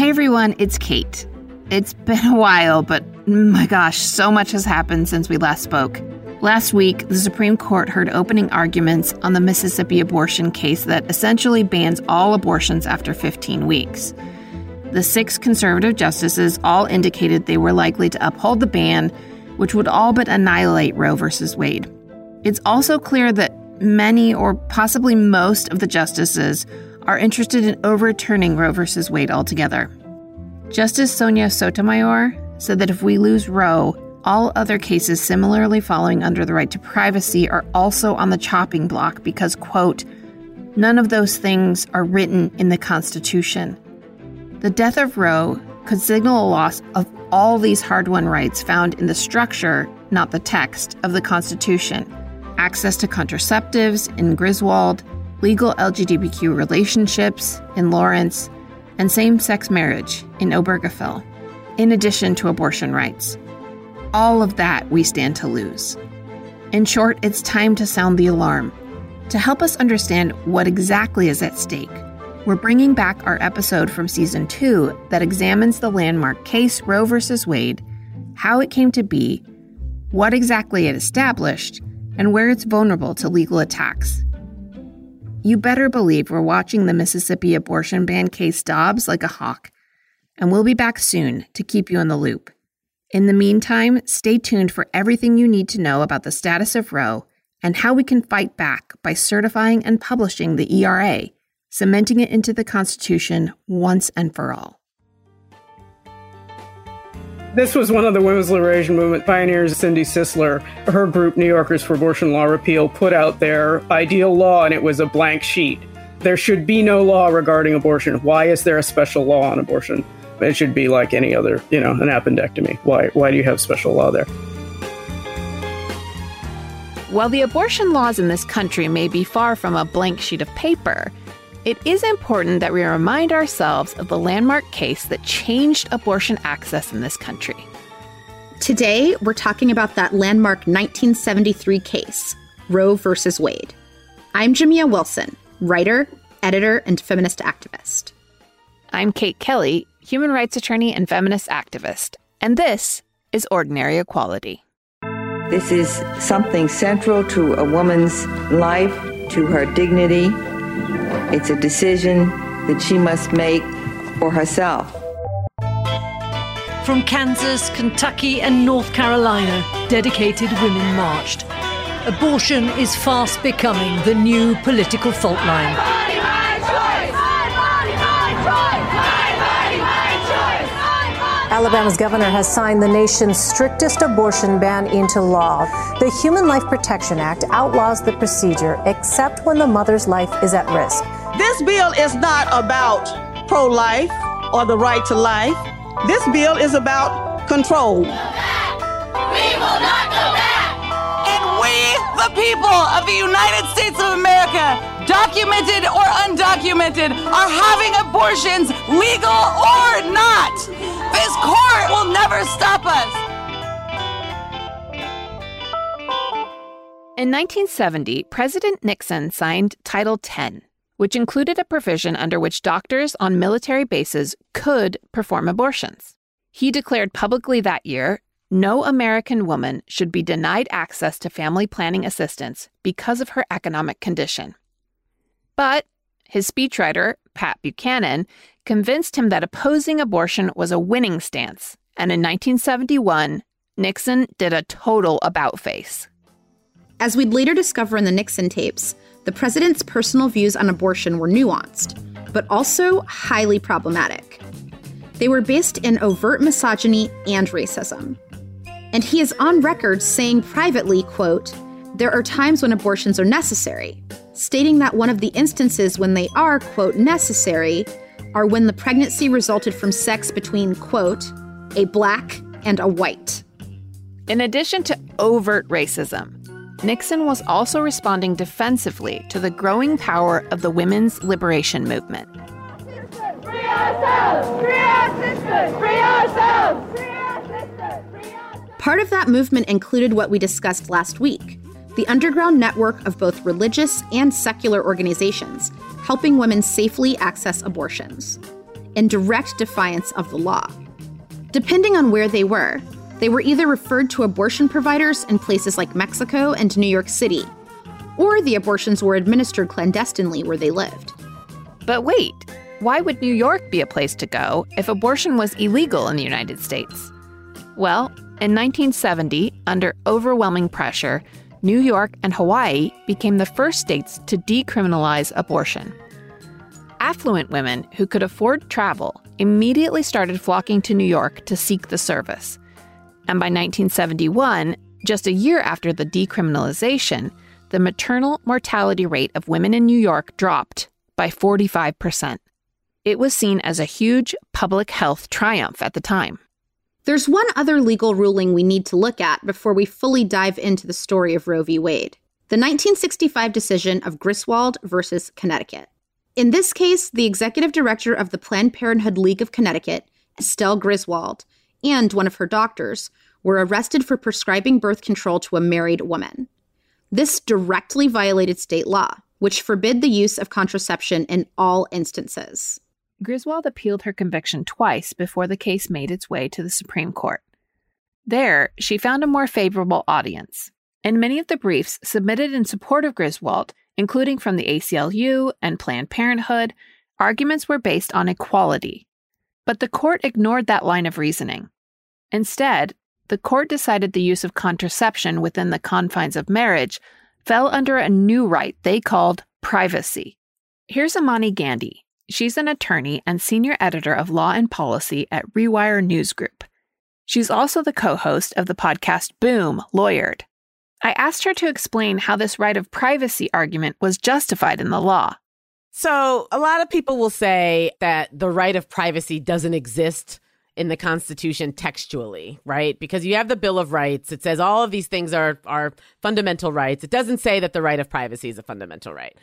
Hey everyone, it's Kate. It's been a while, but my gosh, so much has happened since we last spoke. Last week, the Supreme Court heard opening arguments on the Mississippi abortion case that essentially bans all abortions after 15 weeks. The six conservative justices all indicated they were likely to uphold the ban, which would all but annihilate Roe v. Wade. It's also clear that many, or possibly most, of the justices are interested in overturning Roe v. Wade altogether. Justice Sonia Sotomayor said that if we lose Roe, all other cases similarly falling under the right to privacy are also on the chopping block because, quote, none of those things are written in the Constitution. The death of Roe could signal a loss of all these hard won rights found in the structure, not the text, of the Constitution access to contraceptives in Griswold, legal LGBTQ relationships in Lawrence, and same sex marriage in Obergefell, in addition to abortion rights. All of that we stand to lose. In short, it's time to sound the alarm. To help us understand what exactly is at stake, we're bringing back our episode from season two that examines the landmark case Roe v. Wade, how it came to be, what exactly it established, and where it's vulnerable to legal attacks. You better believe we're watching the Mississippi abortion ban case Dobbs like a hawk, and we'll be back soon to keep you in the loop. In the meantime, stay tuned for everything you need to know about the status of Roe and how we can fight back by certifying and publishing the ERA, cementing it into the Constitution once and for all. This was one of the women's liberation movement pioneers, Cindy Cisler. Her group, New Yorkers for Abortion Law Repeal, put out their ideal law, and it was a blank sheet. There should be no law regarding abortion. Why is there a special law on abortion? It should be like any other, you know, an appendectomy. Why, why do you have special law there? While the abortion laws in this country may be far from a blank sheet of paper, it is important that we remind ourselves of the landmark case that changed abortion access in this country. Today, we're talking about that landmark 1973 case, Roe v. Wade. I'm Jamia Wilson, writer, editor, and feminist activist. I'm Kate Kelly, human rights attorney and feminist activist, and this is Ordinary Equality. This is something central to a woman's life, to her dignity, it's a decision that she must make for herself. From Kansas, Kentucky, and North Carolina, dedicated women marched. Abortion is fast becoming the new political fault line. Alabama's governor has signed the nation's strictest abortion ban into law. The Human Life Protection Act outlaws the procedure except when the mother's life is at risk. This bill is not about pro life or the right to life. This bill is about control. We will not go back. And we, the people of the United States of America, documented or undocumented, are having abortions, legal or not. This court will never stop us. In 1970, President Nixon signed Title 10, which included a provision under which doctors on military bases could perform abortions. He declared publicly that year no American woman should be denied access to family planning assistance because of her economic condition. But his speechwriter, Pat Buchanan, convinced him that opposing abortion was a winning stance, and in 1971, Nixon did a total about face. As we'd later discover in the Nixon tapes, the president's personal views on abortion were nuanced, but also highly problematic. They were based in overt misogyny and racism. And he is on record saying privately, quote, there are times when abortions are necessary, stating that one of the instances when they are, quote, necessary are when the pregnancy resulted from sex between, quote, a black and a white. In addition to overt racism, Nixon was also responding defensively to the growing power of the women's liberation movement. Free ourselves! Free our sisters! Free ourselves! Free our sisters! Part of that movement included what we discussed last week the underground network of both religious and secular organizations helping women safely access abortions. in direct defiance of the law. Depending on where they were, they were either referred to abortion providers in places like Mexico and New York City, or the abortions were administered clandestinely where they lived. But wait, why would New York be a place to go if abortion was illegal in the United States? Well, in 1970, under overwhelming pressure, New York and Hawaii became the first states to decriminalize abortion. Affluent women who could afford travel immediately started flocking to New York to seek the service. And by 1971, just a year after the decriminalization, the maternal mortality rate of women in New York dropped by 45%. It was seen as a huge public health triumph at the time. There's one other legal ruling we need to look at before we fully dive into the story of Roe v. Wade the 1965 decision of Griswold versus Connecticut. In this case, the executive director of the Planned Parenthood League of Connecticut, Estelle Griswold, and one of her doctors were arrested for prescribing birth control to a married woman. This directly violated state law, which forbid the use of contraception in all instances. Griswold appealed her conviction twice before the case made its way to the Supreme Court. There, she found a more favorable audience, and many of the briefs submitted in support of Griswold, including from the ACLU and Planned Parenthood, arguments were based on equality. But the court ignored that line of reasoning. Instead, the court decided the use of contraception within the confines of marriage fell under a new right they called privacy. Here's Imani Gandy, She's an attorney and senior editor of law and policy at Rewire News Group. She's also the co host of the podcast Boom Lawyered. I asked her to explain how this right of privacy argument was justified in the law. So, a lot of people will say that the right of privacy doesn't exist in the Constitution textually, right? Because you have the Bill of Rights. It says all of these things are, are fundamental rights. It doesn't say that the right of privacy is a fundamental right.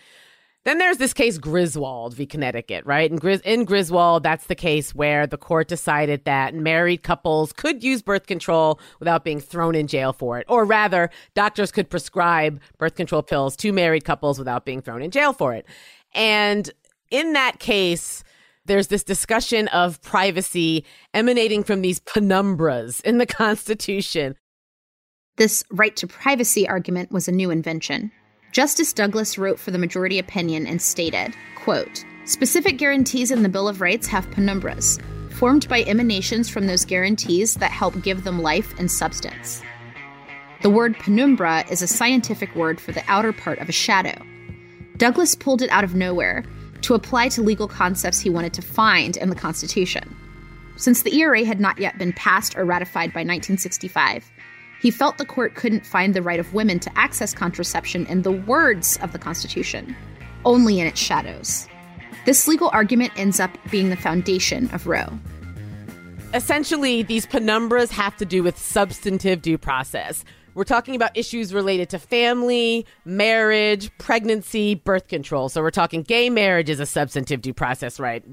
Then there's this case Griswold v. Connecticut, right? And Gris- in Griswold, that's the case where the court decided that married couples could use birth control without being thrown in jail for it. Or rather, doctors could prescribe birth control pills to married couples without being thrown in jail for it. And in that case, there's this discussion of privacy emanating from these penumbras in the Constitution. This right to privacy argument was a new invention. Justice Douglas wrote for the majority opinion and stated, quote, Specific guarantees in the Bill of Rights have penumbras, formed by emanations from those guarantees that help give them life and substance. The word penumbra is a scientific word for the outer part of a shadow. Douglas pulled it out of nowhere to apply to legal concepts he wanted to find in the Constitution. Since the ERA had not yet been passed or ratified by 1965, he felt the court couldn't find the right of women to access contraception in the words of the Constitution, only in its shadows. This legal argument ends up being the foundation of Roe. Essentially, these penumbras have to do with substantive due process. We're talking about issues related to family, marriage, pregnancy, birth control. So we're talking gay marriage is a substantive due process right.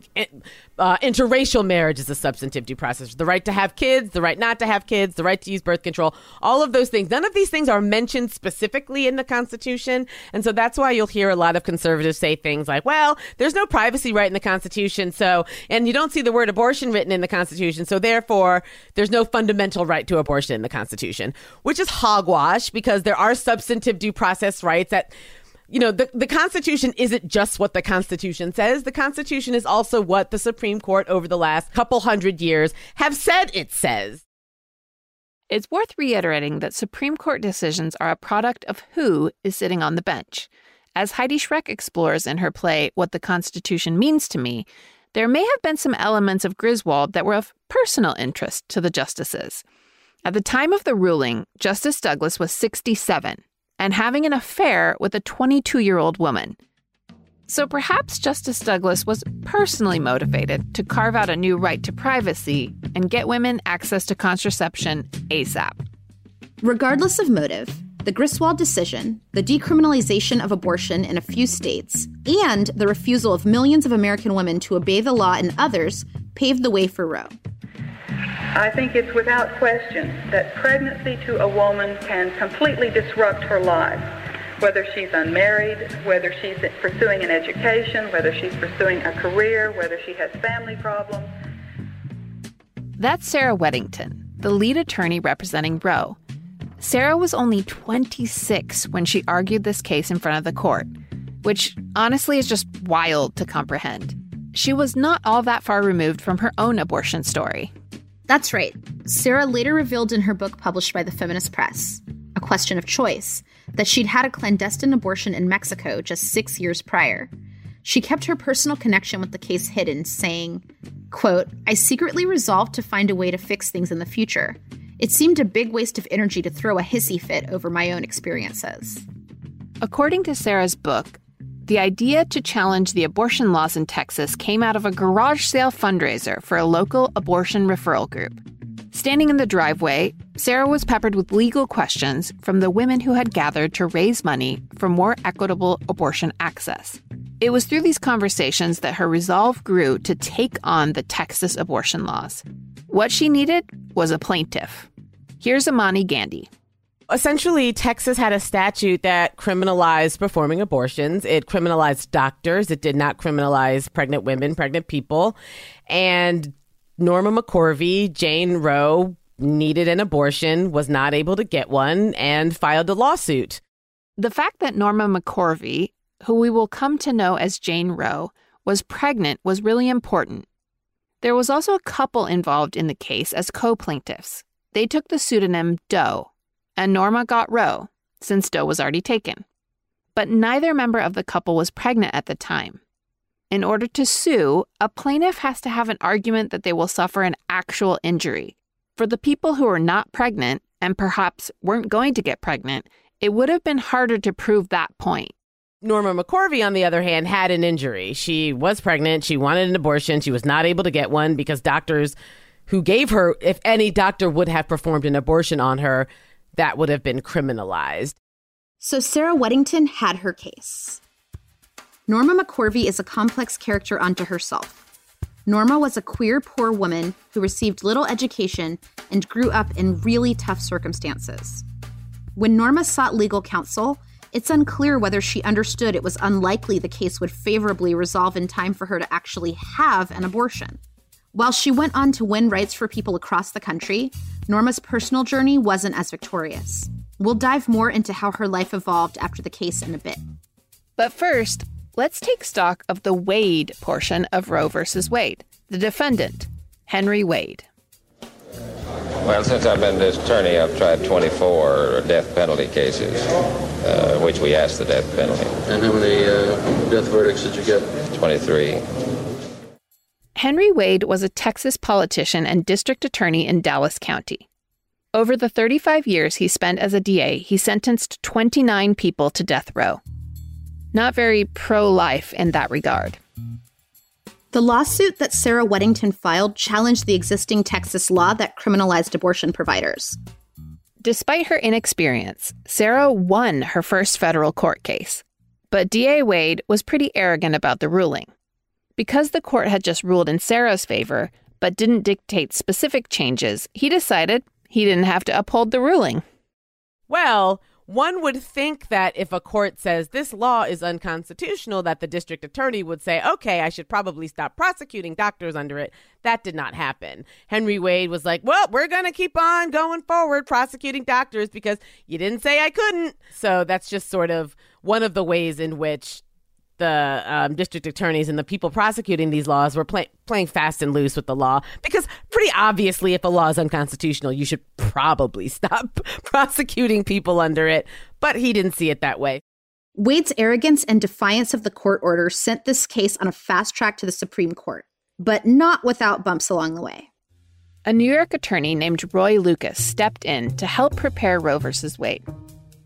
Uh, interracial marriage is a substantive due process. The right to have kids, the right not to have kids, the right to use birth control, all of those things. None of these things are mentioned specifically in the Constitution. And so that's why you'll hear a lot of conservatives say things like, well, there's no privacy right in the Constitution. So, and you don't see the word abortion written in the Constitution. So therefore, there's no fundamental right to abortion in the Constitution, which is hogwash because there are substantive due process rights that you know, the, the Constitution isn't just what the Constitution says. The Constitution is also what the Supreme Court over the last couple hundred years have said it says. It's worth reiterating that Supreme Court decisions are a product of who is sitting on the bench. As Heidi Schreck explores in her play What the Constitution Means to Me, there may have been some elements of Griswold that were of personal interest to the justices. At the time of the ruling, Justice Douglas was 67 and having an affair with a 22 year old woman. So perhaps Justice Douglas was personally motivated to carve out a new right to privacy and get women access to contraception ASAP. Regardless of motive, the Griswold decision, the decriminalization of abortion in a few states, and the refusal of millions of American women to obey the law in others paved the way for Roe. I think it's without question that pregnancy to a woman can completely disrupt her life, whether she's unmarried, whether she's pursuing an education, whether she's pursuing a career, whether she has family problems. That's Sarah Weddington, the lead attorney representing Roe. Sarah was only 26 when she argued this case in front of the court, which honestly is just wild to comprehend. She was not all that far removed from her own abortion story. That's right. Sarah later revealed in her book published by the Feminist Press, A Question of Choice, that she'd had a clandestine abortion in Mexico just six years prior. She kept her personal connection with the case hidden, saying, quote, I secretly resolved to find a way to fix things in the future. It seemed a big waste of energy to throw a hissy fit over my own experiences. According to Sarah's book, the idea to challenge the abortion laws in Texas came out of a garage sale fundraiser for a local abortion referral group. Standing in the driveway, Sarah was peppered with legal questions from the women who had gathered to raise money for more equitable abortion access. It was through these conversations that her resolve grew to take on the Texas abortion laws. What she needed was a plaintiff. Here's Imani Gandy. Essentially, Texas had a statute that criminalized performing abortions. It criminalized doctors. It did not criminalize pregnant women, pregnant people. And Norma McCorvey, Jane Roe, needed an abortion, was not able to get one, and filed a lawsuit. The fact that Norma McCorvey, who we will come to know as Jane Roe, was pregnant was really important. There was also a couple involved in the case as co plaintiffs. They took the pseudonym Doe, and Norma got Roe, since Doe was already taken. But neither member of the couple was pregnant at the time. In order to sue, a plaintiff has to have an argument that they will suffer an actual injury. For the people who are not pregnant and perhaps weren't going to get pregnant, it would have been harder to prove that point. Norma McCorvey, on the other hand, had an injury. She was pregnant. She wanted an abortion. She was not able to get one because doctors who gave her, if any doctor would have performed an abortion on her, that would have been criminalized. So Sarah Weddington had her case. Norma McCorvey is a complex character unto herself. Norma was a queer, poor woman who received little education and grew up in really tough circumstances. When Norma sought legal counsel, it's unclear whether she understood it was unlikely the case would favorably resolve in time for her to actually have an abortion. While she went on to win rights for people across the country, Norma's personal journey wasn't as victorious. We'll dive more into how her life evolved after the case in a bit. But first, let's take stock of the Wade portion of Roe versus Wade, the defendant, Henry Wade. Well, since I've been this attorney, I've tried 24 death penalty cases, uh, which we asked the death penalty. And how many uh, death verdicts did you get? 23. Henry Wade was a Texas politician and district attorney in Dallas County. Over the 35 years he spent as a DA, he sentenced 29 people to death row. Not very pro life in that regard. The lawsuit that Sarah Weddington filed challenged the existing Texas law that criminalized abortion providers. Despite her inexperience, Sarah won her first federal court case. But DA Wade was pretty arrogant about the ruling. Because the court had just ruled in Sarah's favor, but didn't dictate specific changes, he decided he didn't have to uphold the ruling. Well, one would think that if a court says this law is unconstitutional, that the district attorney would say, okay, I should probably stop prosecuting doctors under it. That did not happen. Henry Wade was like, well, we're going to keep on going forward prosecuting doctors because you didn't say I couldn't. So that's just sort of one of the ways in which the um, district attorneys and the people prosecuting these laws were play- playing fast and loose with the law because pretty obviously if a law is unconstitutional you should probably stop prosecuting people under it. But he didn't see it that way. Wade's arrogance and defiance of the court order sent this case on a fast track to the supreme court but not without bumps along the way. A new york attorney named roy lucas stepped in to help prepare roe v wade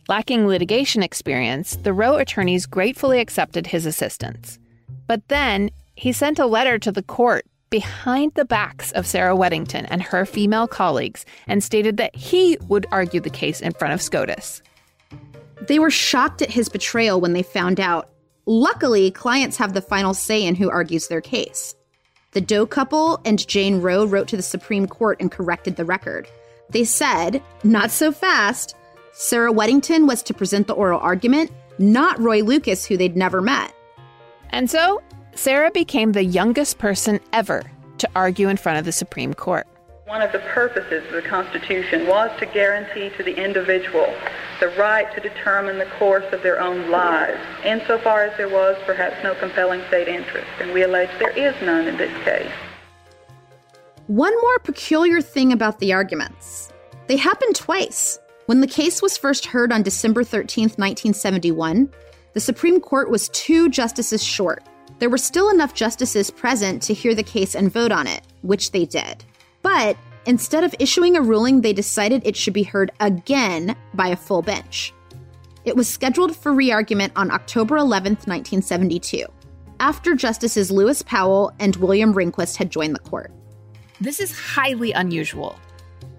Lacking litigation experience, the Roe attorneys gratefully accepted his assistance. But then he sent a letter to the court behind the backs of Sarah Weddington and her female colleagues and stated that he would argue the case in front of SCOTUS. They were shocked at his betrayal when they found out. Luckily, clients have the final say in who argues their case. The Doe couple and Jane Roe wrote to the Supreme Court and corrected the record. They said, not so fast, Sarah Weddington was to present the oral argument, not Roy Lucas, who they'd never met. And so, Sarah became the youngest person ever to argue in front of the Supreme Court. One of the purposes of the Constitution was to guarantee to the individual the right to determine the course of their own lives, insofar as there was perhaps no compelling state interest. And we allege there is none in this case. One more peculiar thing about the arguments they happened twice. When the case was first heard on December 13, 1971, the Supreme Court was two justices short. There were still enough justices present to hear the case and vote on it, which they did. But instead of issuing a ruling, they decided it should be heard again by a full bench. It was scheduled for re argument on October 11, 1972, after Justices Lewis Powell and William Rehnquist had joined the court. This is highly unusual.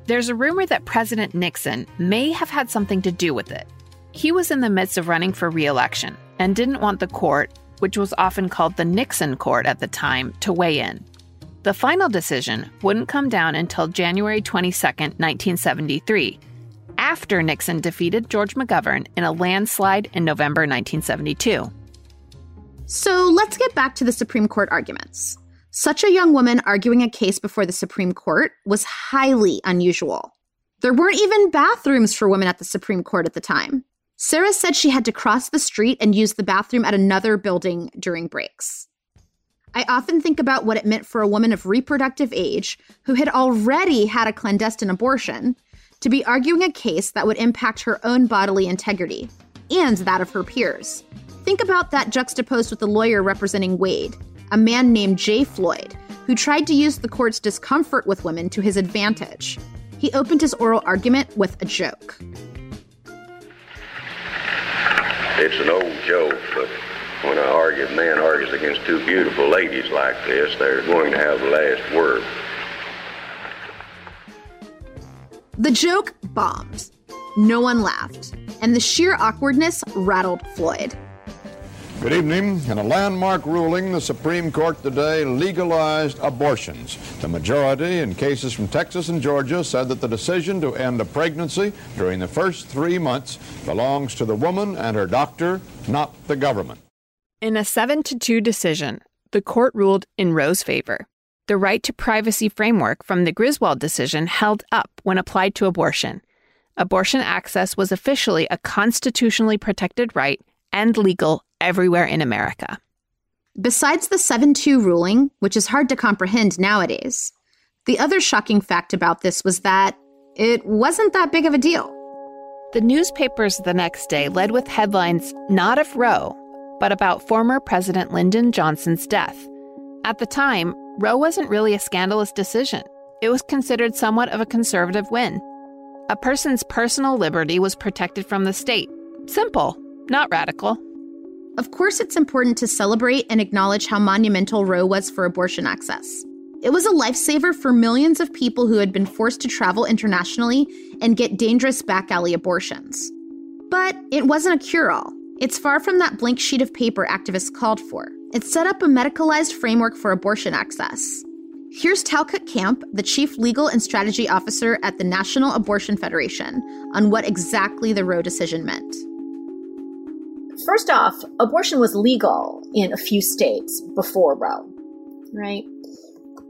There's a rumor that President Nixon may have had something to do with it. He was in the midst of running for re election and didn't want the court, which was often called the Nixon Court at the time, to weigh in. The final decision wouldn't come down until January 22, 1973, after Nixon defeated George McGovern in a landslide in November 1972. So let's get back to the Supreme Court arguments. Such a young woman arguing a case before the Supreme Court was highly unusual. There weren't even bathrooms for women at the Supreme Court at the time. Sarah said she had to cross the street and use the bathroom at another building during breaks. I often think about what it meant for a woman of reproductive age who had already had a clandestine abortion to be arguing a case that would impact her own bodily integrity and that of her peers. Think about that juxtaposed with the lawyer representing Wade, a man named Jay Floyd, who tried to use the court's discomfort with women to his advantage. He opened his oral argument with a joke. It's an old joke, but when a argued man argues against two beautiful ladies like this, they're going to have the last word. The joke bombed. No one laughed, and the sheer awkwardness rattled Floyd. Good evening. In a landmark ruling, the Supreme Court today legalized abortions. The majority in cases from Texas and Georgia said that the decision to end a pregnancy during the first three months belongs to the woman and her doctor, not the government. In a 7 to 2 decision, the court ruled in Roe's favor. The right to privacy framework from the Griswold decision held up when applied to abortion. Abortion access was officially a constitutionally protected right and legal everywhere in America. Besides the 7 2 ruling, which is hard to comprehend nowadays, the other shocking fact about this was that it wasn't that big of a deal. The newspapers the next day led with headlines not of Roe, but about former President Lyndon Johnson's death. At the time, Roe wasn't really a scandalous decision. It was considered somewhat of a conservative win. A person's personal liberty was protected from the state. Simple, not radical. Of course, it's important to celebrate and acknowledge how monumental Roe was for abortion access. It was a lifesaver for millions of people who had been forced to travel internationally and get dangerous back alley abortions. But it wasn't a cure all. It's far from that blank sheet of paper activists called for. It set up a medicalized framework for abortion access. Here's Talcott Camp, the Chief Legal and Strategy Officer at the National Abortion Federation, on what exactly the Roe decision meant. First off, abortion was legal in a few states before Roe, right?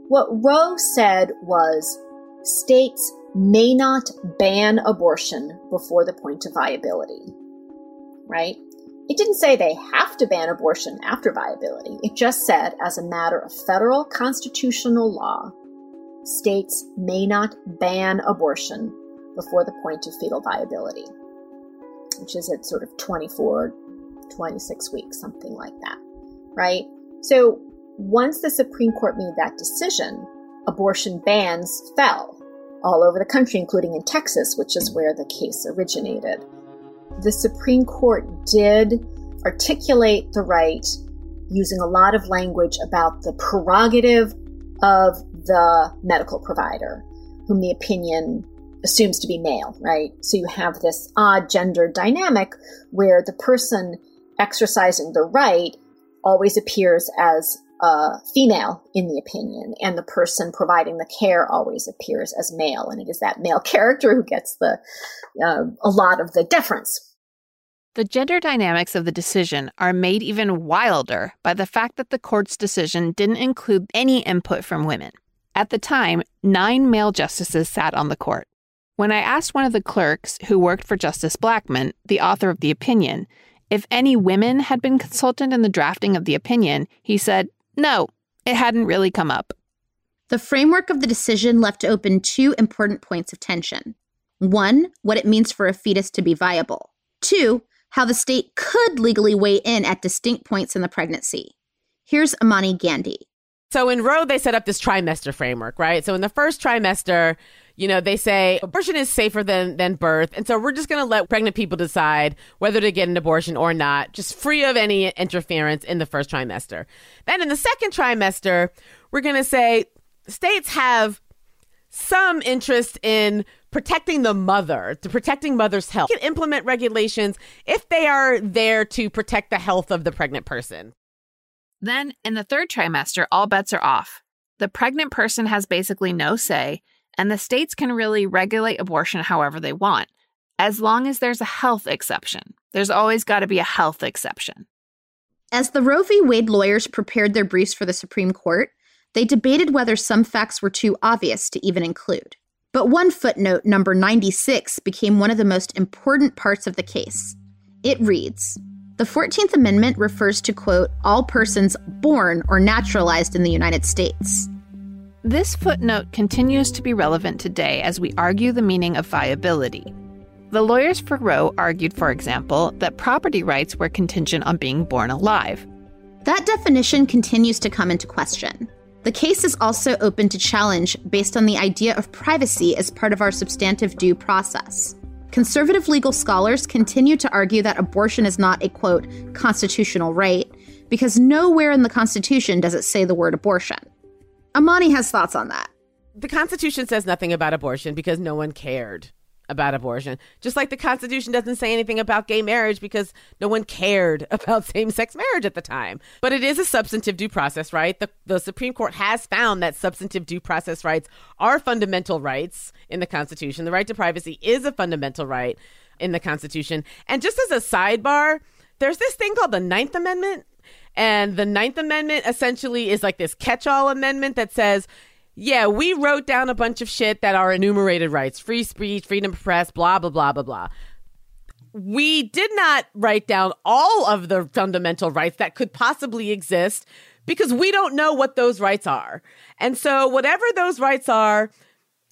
What Roe said was states may not ban abortion before the point of viability, right? It didn't say they have to ban abortion after viability. It just said, as a matter of federal constitutional law, states may not ban abortion before the point of fetal viability, which is at sort of 24 26 weeks, something like that, right? So once the Supreme Court made that decision, abortion bans fell all over the country, including in Texas, which is where the case originated. The Supreme Court did articulate the right using a lot of language about the prerogative of the medical provider, whom the opinion assumes to be male, right? So you have this odd gender dynamic where the person exercising the right always appears as a female in the opinion, and the person providing the care always appears as male, and it is that male character who gets the uh, a lot of the deference. The gender dynamics of the decision are made even wilder by the fact that the court's decision didn't include any input from women. At the time, nine male justices sat on the court. When I asked one of the clerks who worked for Justice Blackmun, the author of the opinion, if any women had been consulted in the drafting of the opinion, he said, no, it hadn't really come up. The framework of the decision left open two important points of tension. One, what it means for a fetus to be viable. Two, how the state could legally weigh in at distinct points in the pregnancy. Here's Imani Gandy. So in Roe, they set up this trimester framework, right? So in the first trimester, you know, they say abortion is safer than than birth, and so we're just going to let pregnant people decide whether to get an abortion or not, just free of any interference in the first trimester. Then in the second trimester, we're going to say states have some interest in protecting the mother, to protecting mother's health. can implement regulations if they are there to protect the health of the pregnant person. Then, in the third trimester, all bets are off. The pregnant person has basically no say, and the states can really regulate abortion however they want, as long as there's a health exception. There's always got to be a health exception. As the Roe v. Wade lawyers prepared their briefs for the Supreme Court, they debated whether some facts were too obvious to even include. But one footnote, number 96, became one of the most important parts of the case. It reads The 14th Amendment refers to, quote, all persons born or naturalized in the United States. This footnote continues to be relevant today as we argue the meaning of viability. The lawyers for Roe argued, for example, that property rights were contingent on being born alive. That definition continues to come into question. The case is also open to challenge based on the idea of privacy as part of our substantive due process. Conservative legal scholars continue to argue that abortion is not a quote, constitutional right, because nowhere in the Constitution does it say the word abortion. Imani has thoughts on that. The Constitution says nothing about abortion because no one cared about abortion. Just like the Constitution doesn't say anything about gay marriage because no one cared about same sex marriage at the time. But it is a substantive due process right. The, the Supreme Court has found that substantive due process rights are fundamental rights in the Constitution. The right to privacy is a fundamental right in the Constitution. And just as a sidebar, there's this thing called the Ninth Amendment. And the Ninth Amendment essentially is like this catch all amendment that says yeah, we wrote down a bunch of shit that are enumerated rights free speech, freedom of press, blah, blah, blah, blah, blah. We did not write down all of the fundamental rights that could possibly exist because we don't know what those rights are. And so, whatever those rights are,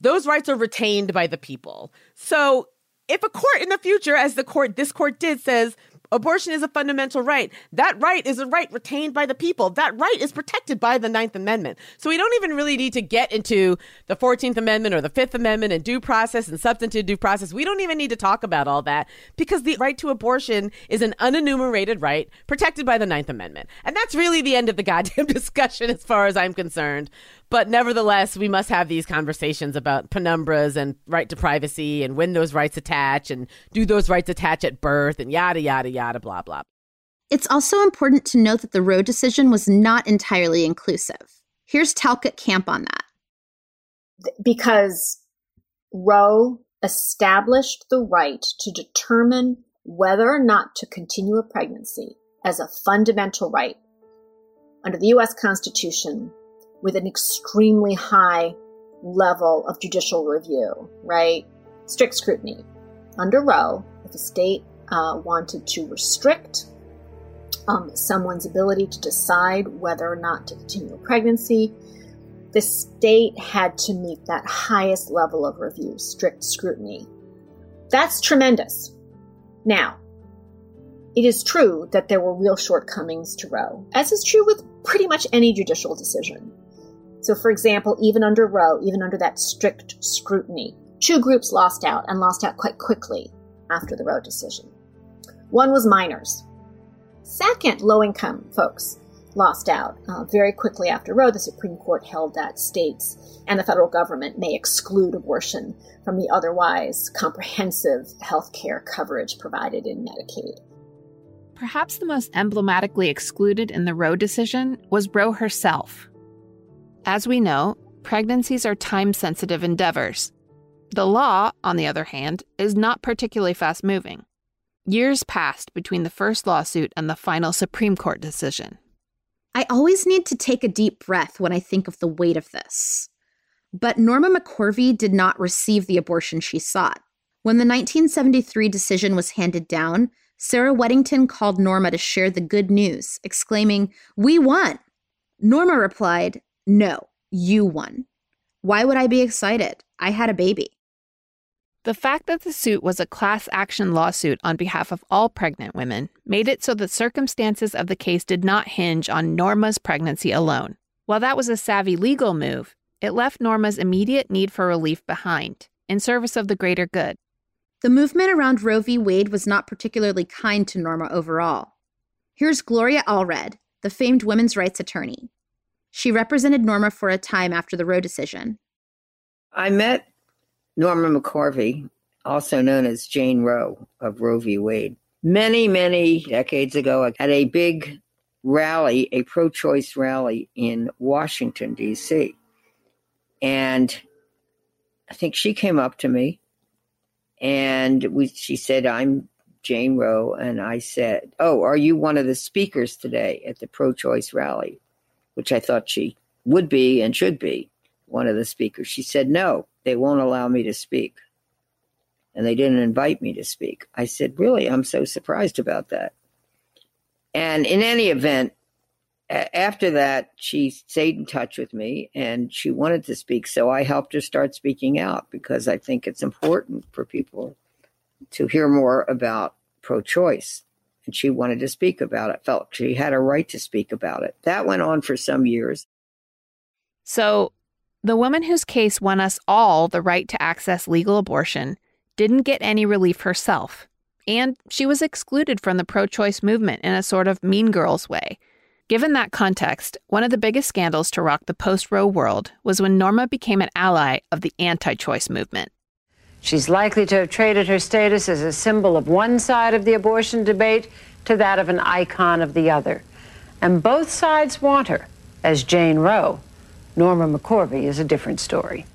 those rights are retained by the people. So, if a court in the future, as the court, this court did, says, Abortion is a fundamental right. That right is a right retained by the people. That right is protected by the Ninth Amendment. So we don't even really need to get into the 14th Amendment or the Fifth Amendment and due process and substantive due process. We don't even need to talk about all that because the right to abortion is an unenumerated right protected by the Ninth Amendment. And that's really the end of the goddamn discussion as far as I'm concerned. But nevertheless, we must have these conversations about penumbras and right to privacy and when those rights attach and do those rights attach at birth and yada, yada, yada, blah, blah. It's also important to note that the Roe decision was not entirely inclusive. Here's Talcott Camp on that. Because Roe established the right to determine whether or not to continue a pregnancy as a fundamental right. Under the U.S. Constitution, with an extremely high level of judicial review, right? Strict scrutiny. Under Roe, if a state uh, wanted to restrict um, someone's ability to decide whether or not to continue a pregnancy, the state had to meet that highest level of review, strict scrutiny. That's tremendous. Now, it is true that there were real shortcomings to Roe, as is true with pretty much any judicial decision. So, for example, even under Roe, even under that strict scrutiny, two groups lost out and lost out quite quickly after the Roe decision. One was minors. Second, low income folks lost out. Uh, very quickly after Roe, the Supreme Court held that states and the federal government may exclude abortion from the otherwise comprehensive health care coverage provided in Medicaid. Perhaps the most emblematically excluded in the Roe decision was Roe herself. As we know, pregnancies are time sensitive endeavors. The law, on the other hand, is not particularly fast moving. Years passed between the first lawsuit and the final Supreme Court decision. I always need to take a deep breath when I think of the weight of this. But Norma McCorvey did not receive the abortion she sought. When the 1973 decision was handed down, Sarah Weddington called Norma to share the good news, exclaiming, We won! Norma replied, No, you won. Why would I be excited? I had a baby. The fact that the suit was a class action lawsuit on behalf of all pregnant women made it so the circumstances of the case did not hinge on Norma's pregnancy alone. While that was a savvy legal move, it left Norma's immediate need for relief behind, in service of the greater good. The movement around Roe v. Wade was not particularly kind to Norma overall. Here's Gloria Allred, the famed women's rights attorney. She represented Norma for a time after the Roe decision. I met Norma McCorvey, also known as Jane Roe of Roe v. Wade, many, many decades ago at a big rally, a pro choice rally in Washington, D.C. And I think she came up to me and we, she said, I'm Jane Roe. And I said, Oh, are you one of the speakers today at the pro choice rally? Which I thought she would be and should be one of the speakers. She said, No, they won't allow me to speak. And they didn't invite me to speak. I said, Really? I'm so surprised about that. And in any event, after that, she stayed in touch with me and she wanted to speak. So I helped her start speaking out because I think it's important for people to hear more about pro choice. And she wanted to speak about it, felt she had a right to speak about it. That went on for some years. So, the woman whose case won us all the right to access legal abortion didn't get any relief herself. And she was excluded from the pro choice movement in a sort of mean girls way Given that context, one of the biggest scandals to rock the post Roe world was when Norma became an ally of the anti choice movement. She's likely to have traded her status as a symbol of one side of the abortion debate to that of an icon of the other. And both sides want her as Jane Roe. Norma McCorvey is a different story.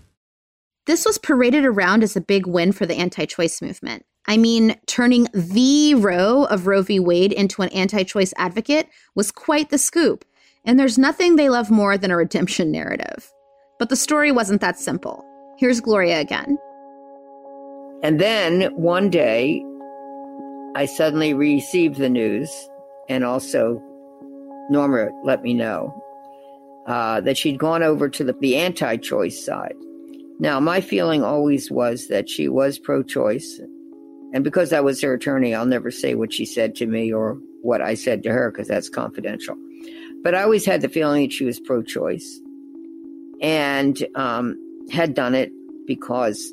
This was paraded around as a big win for the anti choice movement. I mean, turning the Roe of Roe v. Wade into an anti choice advocate was quite the scoop, and there's nothing they love more than a redemption narrative. But the story wasn't that simple. Here's Gloria again. And then one day, I suddenly received the news, and also Norma let me know uh, that she'd gone over to the, the anti choice side. Now, my feeling always was that she was pro choice and because I was her attorney, I'll never say what she said to me or what I said to her because that's confidential. But I always had the feeling that she was pro choice and um, had done it because,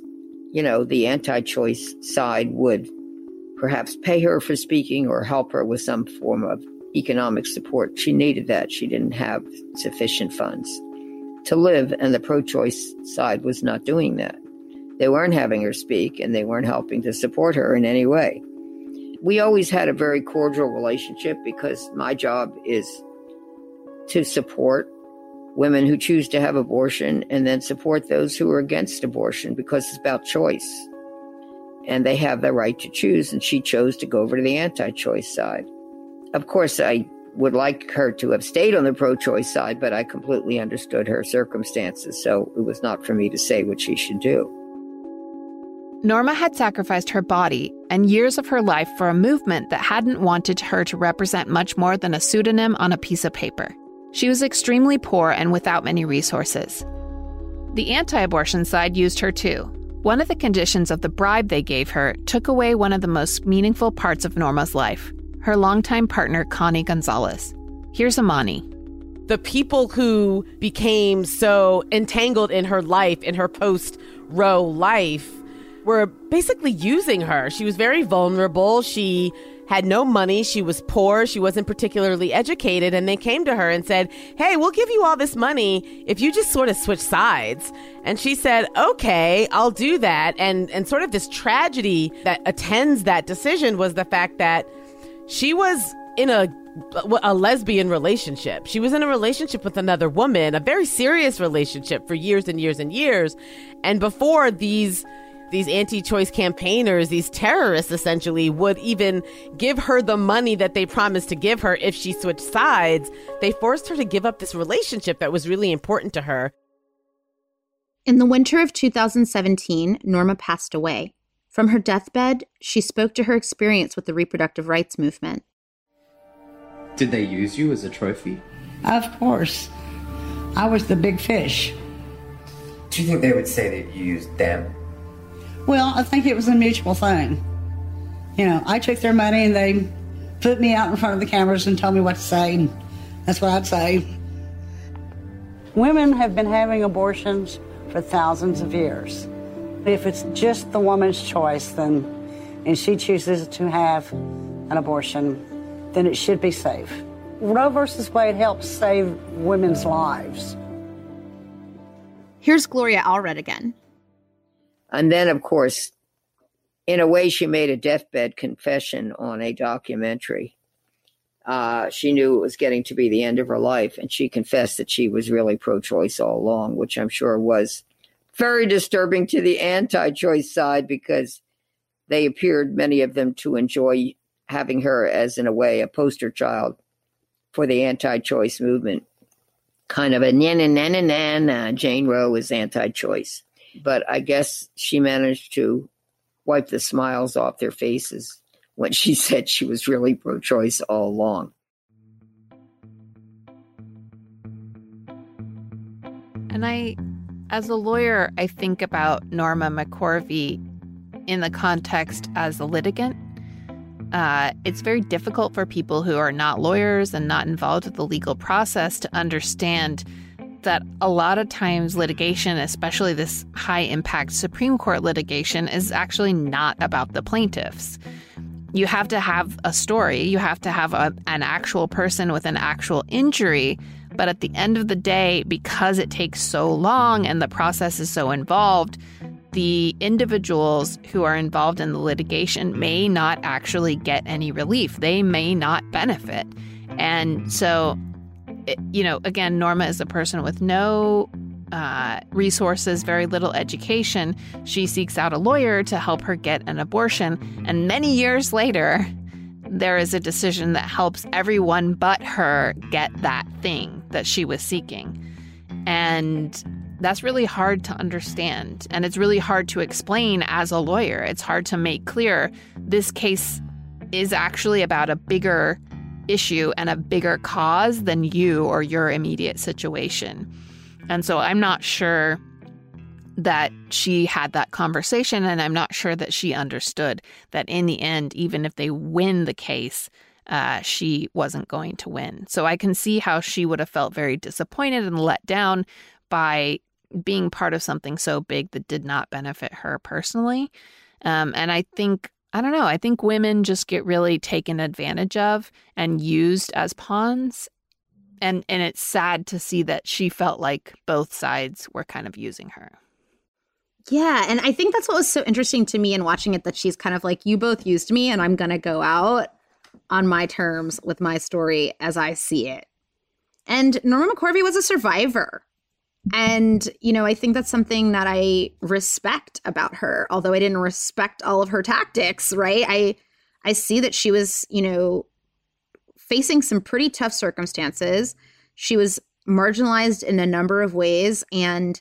you know, the anti choice side would perhaps pay her for speaking or help her with some form of economic support. She needed that. She didn't have sufficient funds to live, and the pro choice side was not doing that. They weren't having her speak and they weren't helping to support her in any way. We always had a very cordial relationship because my job is to support women who choose to have abortion and then support those who are against abortion because it's about choice. And they have the right to choose, and she chose to go over to the anti choice side. Of course, I would like her to have stayed on the pro choice side, but I completely understood her circumstances, so it was not for me to say what she should do. Norma had sacrificed her body and years of her life for a movement that hadn't wanted her to represent much more than a pseudonym on a piece of paper. She was extremely poor and without many resources. The anti abortion side used her too. One of the conditions of the bribe they gave her took away one of the most meaningful parts of Norma's life her longtime partner, Connie Gonzalez. Here's Imani. The people who became so entangled in her life, in her post Roe life, were basically using her. She was very vulnerable. She had no money. She was poor. She wasn't particularly educated. And they came to her and said, Hey, we'll give you all this money if you just sort of switch sides. And she said, Okay, I'll do that. And, and sort of this tragedy that attends that decision was the fact that she was in a a lesbian relationship. She was in a relationship with another woman, a very serious relationship for years and years and years. And before these these anti choice campaigners, these terrorists essentially, would even give her the money that they promised to give her if she switched sides. They forced her to give up this relationship that was really important to her. In the winter of 2017, Norma passed away. From her deathbed, she spoke to her experience with the reproductive rights movement. Did they use you as a trophy? Of course. I was the big fish. Do you think they would say that you used them? Well, I think it was a mutual thing. You know, I took their money and they put me out in front of the cameras and told me what to say, and that's what I'd say. Women have been having abortions for thousands of years. If it's just the woman's choice, then, and she chooses to have an abortion, then it should be safe. Roe versus Wade helps save women's lives. Here's Gloria Allred again. And then, of course, in a way, she made a deathbed confession on a documentary. Uh, she knew it was getting to be the end of her life, and she confessed that she was really pro choice all along, which I'm sure was very disturbing to the anti choice side because they appeared, many of them, to enjoy having her as, in a way, a poster child for the anti choice movement. Kind of a na na na na na, Jane Roe is anti choice. But I guess she managed to wipe the smiles off their faces when she said she was really pro choice all along. And I, as a lawyer, I think about Norma McCorvey in the context as a litigant. Uh, it's very difficult for people who are not lawyers and not involved with the legal process to understand that a lot of times litigation, especially this high impact Supreme Court litigation, is actually not about the plaintiffs. You have to have a story, you have to have a, an actual person with an actual injury. But at the end of the day, because it takes so long and the process is so involved, the individuals who are involved in the litigation may not actually get any relief. They may not benefit. And so, you know, again, Norma is a person with no uh, resources, very little education. She seeks out a lawyer to help her get an abortion. And many years later, there is a decision that helps everyone but her get that thing that she was seeking. And that's really hard to understand. And it's really hard to explain as a lawyer. It's hard to make clear this case is actually about a bigger issue and a bigger cause than you or your immediate situation. And so I'm not sure that she had that conversation, and I'm not sure that she understood that in the end, even if they win the case, uh, she wasn't going to win. So I can see how she would have felt very disappointed and let down by being part of something so big that did not benefit her personally. Um, and I think, I don't know, I think women just get really taken advantage of and used as pawns. And, and it's sad to see that she felt like both sides were kind of using her. Yeah, and I think that's what was so interesting to me in watching it that she's kind of like, you both used me, and I'm going to go out on my terms with my story as I see it. And Norma McCorvey was a survivor. And, you know, I think that's something that I respect about her, although I didn't respect all of her tactics, right? I I see that she was, you know, facing some pretty tough circumstances. She was marginalized in a number of ways and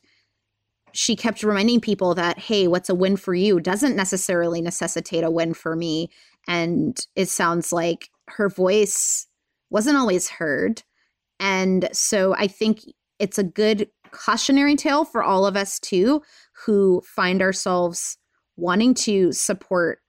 she kept reminding people that hey, what's a win for you doesn't necessarily necessitate a win for me and it sounds like her voice wasn't always heard. And so I think it's a good cautionary tale for all of us too who find ourselves wanting to support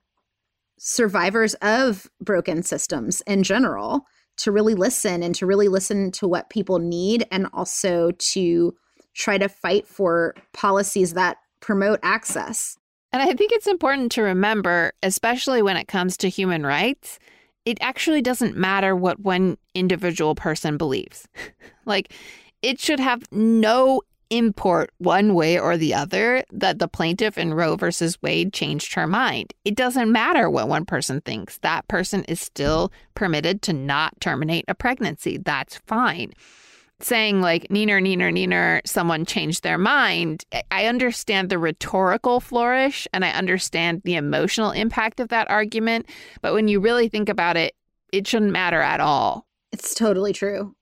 survivors of broken systems in general to really listen and to really listen to what people need and also to try to fight for policies that promote access. And I think it's important to remember, especially when it comes to human rights, it actually doesn't matter what one individual person believes. like, it should have no import one way or the other that the plaintiff in Roe versus Wade changed her mind. It doesn't matter what one person thinks. That person is still permitted to not terminate a pregnancy. That's fine. saying like neener, neener, neener, someone changed their mind, I understand the rhetorical flourish and I understand the emotional impact of that argument. But when you really think about it, it shouldn't matter at all. It's totally true.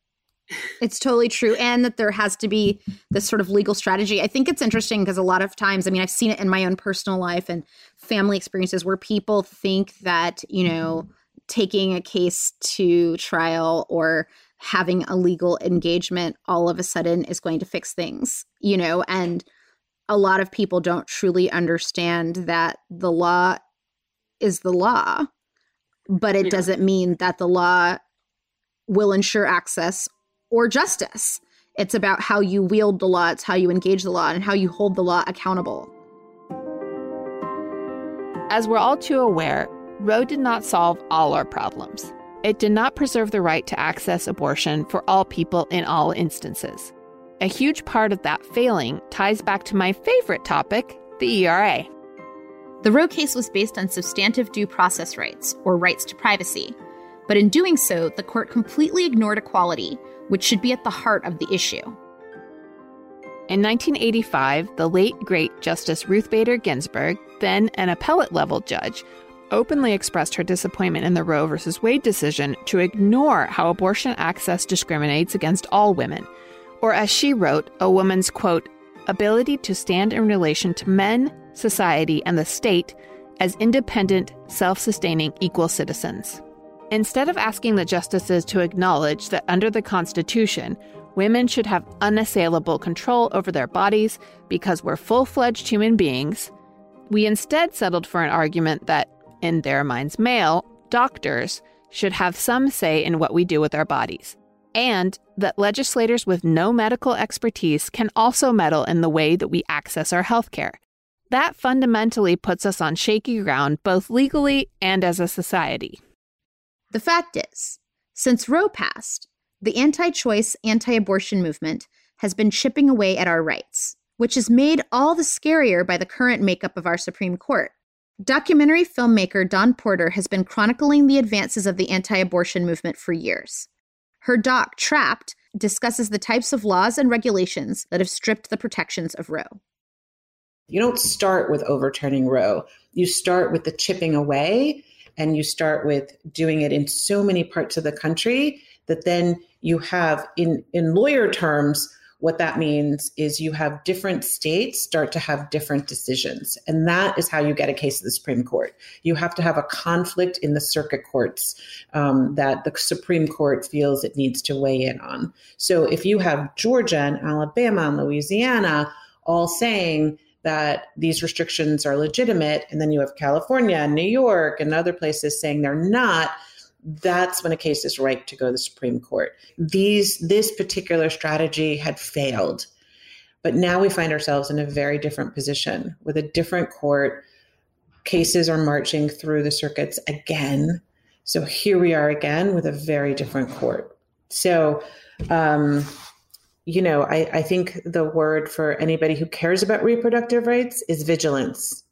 It's totally true. And that there has to be this sort of legal strategy. I think it's interesting because a lot of times, I mean, I've seen it in my own personal life and family experiences where people think that, you know, taking a case to trial or having a legal engagement all of a sudden is going to fix things, you know, and a lot of people don't truly understand that the law is the law, but it yeah. doesn't mean that the law will ensure access or justice. It's about how you wield the law, it's how you engage the law, and how you hold the law accountable. As we're all too aware, Roe did not solve all our problems. It did not preserve the right to access abortion for all people in all instances. A huge part of that failing ties back to my favorite topic, the ERA. The Roe case was based on substantive due process rights, or rights to privacy. But in doing so, the court completely ignored equality, which should be at the heart of the issue. In 1985, the late great Justice Ruth Bader Ginsburg, then an appellate level judge, openly expressed her disappointment in the Roe v. Wade decision to ignore how abortion access discriminates against all women, or as she wrote, a woman's quote, ability to stand in relation to men, society, and the state as independent, self sustaining, equal citizens. Instead of asking the justices to acknowledge that under the Constitution, women should have unassailable control over their bodies because we're full fledged human beings, we instead settled for an argument that in their minds male, doctors should have some say in what we do with our bodies, and that legislators with no medical expertise can also meddle in the way that we access our healthcare. That fundamentally puts us on shaky ground both legally and as a society. The fact is, since Roe passed, the anti choice, anti abortion movement has been chipping away at our rights, which is made all the scarier by the current makeup of our Supreme Court. Documentary filmmaker Dawn Porter has been chronicling the advances of the anti abortion movement for years. Her doc, Trapped, discusses the types of laws and regulations that have stripped the protections of Roe. You don't start with overturning Roe, you start with the chipping away, and you start with doing it in so many parts of the country that then you have, in, in lawyer terms, what that means is you have different states start to have different decisions. And that is how you get a case to the Supreme Court. You have to have a conflict in the circuit courts um, that the Supreme Court feels it needs to weigh in on. So if you have Georgia and Alabama and Louisiana all saying, that these restrictions are legitimate, and then you have California and New York and other places saying they're not, that's when a case is right to go to the Supreme Court. These this particular strategy had failed. But now we find ourselves in a very different position with a different court. Cases are marching through the circuits again. So here we are again with a very different court. So, um, you know, I, I think the word for anybody who cares about reproductive rights is vigilance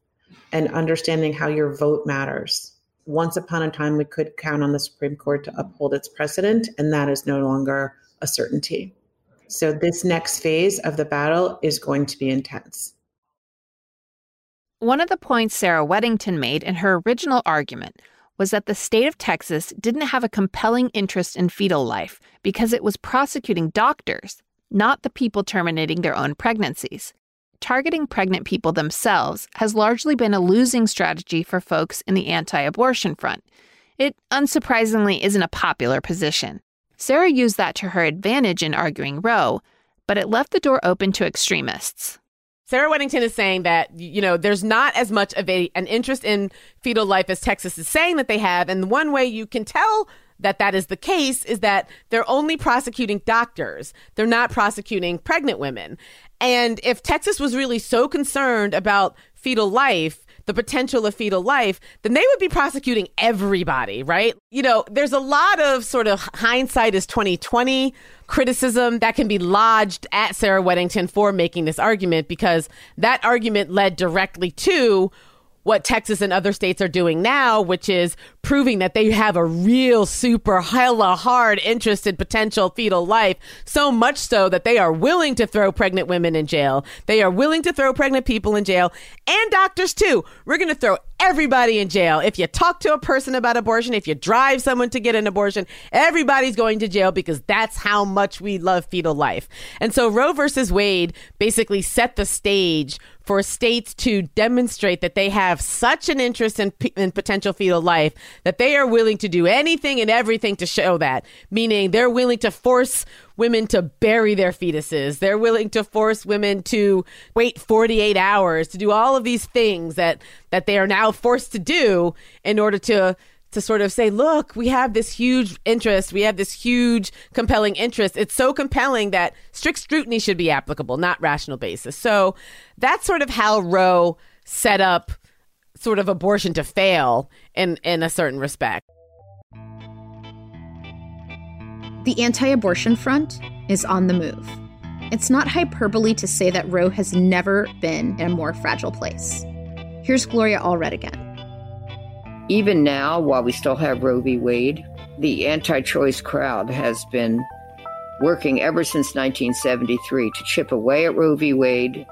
and understanding how your vote matters once upon a time we could count on the Supreme Court to uphold its precedent, and that is no longer a certainty. So, this next phase of the battle is going to be intense. One of the points Sarah Weddington made in her original argument was that the state of Texas didn't have a compelling interest in fetal life because it was prosecuting doctors, not the people terminating their own pregnancies targeting pregnant people themselves has largely been a losing strategy for folks in the anti abortion front. It unsurprisingly isn't a popular position. Sarah used that to her advantage in arguing Roe, but it left the door open to extremists. Sarah Weddington is saying that, you know, there's not as much of a, an interest in fetal life as Texas is saying that they have. And one way you can tell that that is the case is that they're only prosecuting doctors. They're not prosecuting pregnant women. And if Texas was really so concerned about fetal life, the potential of fetal life, then they would be prosecuting everybody, right? You know, there's a lot of sort of hindsight is 2020 criticism that can be lodged at Sarah Weddington for making this argument because that argument led directly to what Texas and other states are doing now, which is proving that they have a real super hella hard interest in potential fetal life, so much so that they are willing to throw pregnant women in jail. They are willing to throw pregnant people in jail and doctors too. We're going to throw everybody in jail. If you talk to a person about abortion, if you drive someone to get an abortion, everybody's going to jail because that's how much we love fetal life. And so Roe versus Wade basically set the stage for states to demonstrate that they have such an interest in, in, potential fetal life that they are willing to do anything and everything to show that. Meaning they're willing to force women to bury their fetuses. They're willing to force women to wait 48 hours to do all of these things that that they are now forced to do in order to to sort of say, look, we have this huge interest, we have this huge compelling interest. It's so compelling that strict scrutiny should be applicable, not rational basis. So that's sort of how Roe set up sort of abortion to fail in in a certain respect. The anti abortion front is on the move. It's not hyperbole to say that Roe has never been in a more fragile place. Here's Gloria Allred again. Even now, while we still have Roe v. Wade, the anti choice crowd has been working ever since 1973 to chip away at Roe v. Wade,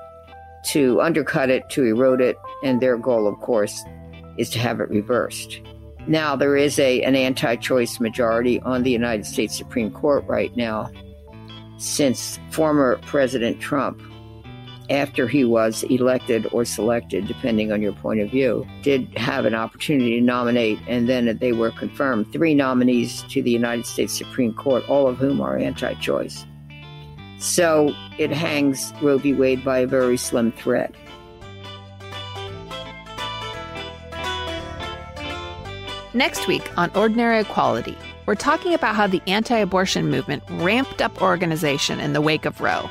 to undercut it, to erode it, and their goal, of course, is to have it reversed. Now, there is a, an anti choice majority on the United States Supreme Court right now, since former President Trump after he was elected or selected, depending on your point of view, did have an opportunity to nominate, and then they were confirmed three nominees to the United States Supreme Court, all of whom are anti choice. So it hangs Roe v. Wade by a very slim thread. Next week on Ordinary Equality, we're talking about how the anti abortion movement ramped up organization in the wake of Roe.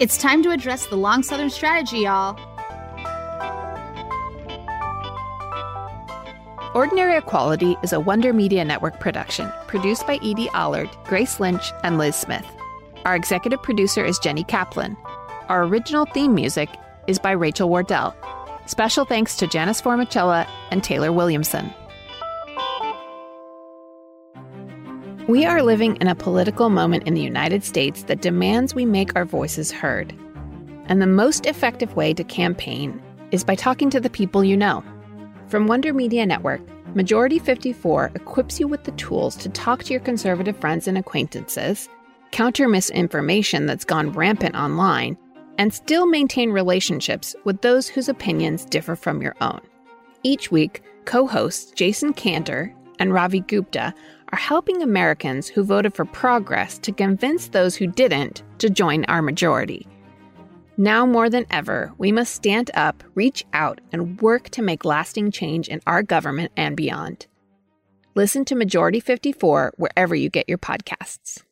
It's time to address the long Southern strategy, y'all. Ordinary Equality is a Wonder Media Network production, produced by Edie Allard, Grace Lynch, and Liz Smith. Our executive producer is Jenny Kaplan. Our original theme music is by Rachel Wardell. Special thanks to Janice Formicella and Taylor Williamson. We are living in a political moment in the United States that demands we make our voices heard. And the most effective way to campaign is by talking to the people you know. From Wonder Media Network, Majority 54 equips you with the tools to talk to your conservative friends and acquaintances, counter misinformation that's gone rampant online, and still maintain relationships with those whose opinions differ from your own. Each week, co hosts Jason Kander and Ravi Gupta are helping Americans who voted for progress to convince those who didn't to join our majority. Now more than ever, we must stand up, reach out, and work to make lasting change in our government and beyond. Listen to Majority 54 wherever you get your podcasts.